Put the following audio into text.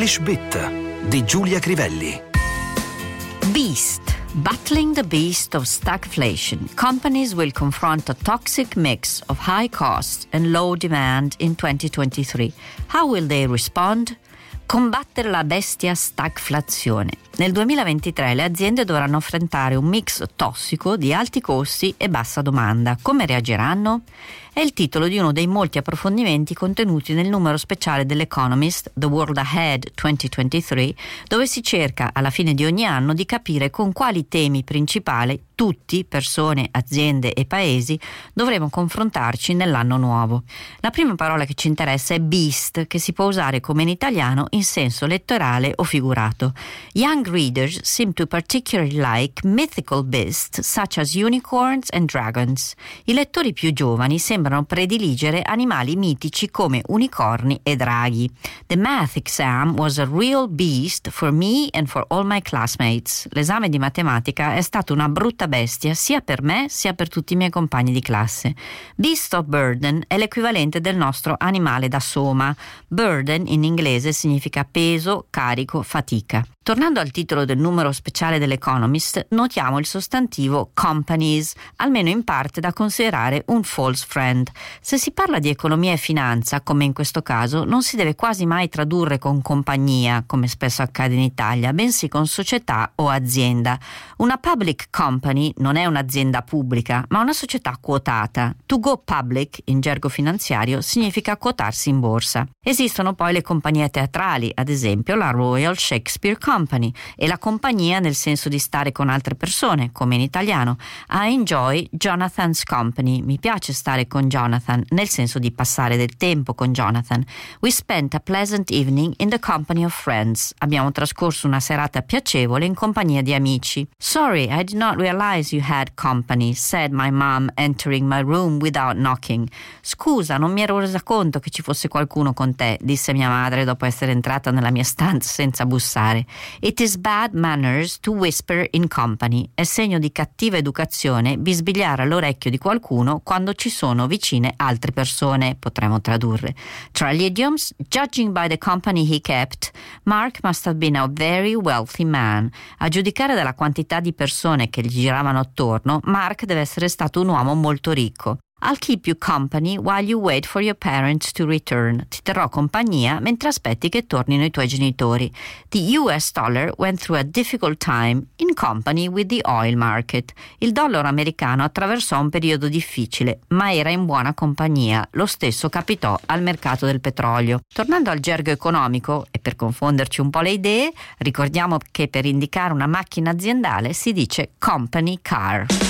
English Bit di Giulia Crivelli. Beast. Battling the beast of stagflation, companies will confront a toxic mix of high costs and low demand in 2023. How will they respond? Combattere la bestia stagflazione. Nel 2023 le aziende dovranno affrontare un mix tossico di alti costi e bassa domanda. Come reagiranno? È il titolo di uno dei molti approfondimenti contenuti nel numero speciale dell'Economist The World Ahead 2023, dove si cerca alla fine di ogni anno di capire con quali temi principali tutti, persone, aziende e paesi, dovremo confrontarci nell'anno nuovo. La prima parola che ci interessa è beast, che si può usare come in italiano in senso letterale o figurato. Young readers seem to particularly like mythical beasts such as unicorns and dragons. I lettori più giovani sembrano prediligere animali mitici come unicorni e draghi. The math exam was a real beast for me and for all my classmates. L'esame di matematica è stata una brutta bestia sia per me sia per tutti i miei compagni di classe. Beast of burden è l'equivalente del nostro animale da soma. Burden in inglese significa peso, carico, fatica. Tornando al titolo del numero speciale dell'Economist, notiamo il sostantivo companies, almeno in parte da considerare un false friend. Se si parla di economia e finanza, come in questo caso, non si deve quasi mai tradurre con compagnia, come spesso accade in Italia, bensì con società o azienda. Una public company non è un'azienda pubblica, ma una società quotata. To go public, in gergo finanziario, significa quotarsi in borsa. Esistono poi le compagnie teatrali, ad esempio la Royal Shakespeare Company company e la compagnia nel senso di stare con altre persone, come in italiano. I enjoy Jonathan's company. Mi piace stare con Jonathan, nel senso di passare del tempo con Jonathan. We spent a pleasant evening in the company of friends. Abbiamo trascorso una serata piacevole in compagnia di amici. Sorry, I did not realize you had company, said my mom entering my room without knocking. Scusa, non mi ero resa conto che ci fosse qualcuno con te, disse mia madre dopo essere entrata nella mia stanza senza bussare. It is bad manners to whisper in company. È segno di cattiva educazione bisbigliare all'orecchio di qualcuno quando ci sono vicine altre persone, potremmo tradurre. Tra gli idioms, judging by the company he kept, Mark must have been a very wealthy man. A giudicare dalla quantità di persone che gli giravano attorno, Mark deve essere stato un uomo molto ricco. I'll keep you company while you wait for your parents to return. Ti terrò compagnia mentre aspetti che tornino i tuoi genitori. The US dollar went through a difficult time in company with the oil market. Il dollaro americano attraversò un periodo difficile, ma era in buona compagnia. Lo stesso capitò al mercato del petrolio. Tornando al gergo economico, e per confonderci un po' le idee, ricordiamo che per indicare una macchina aziendale si dice company car.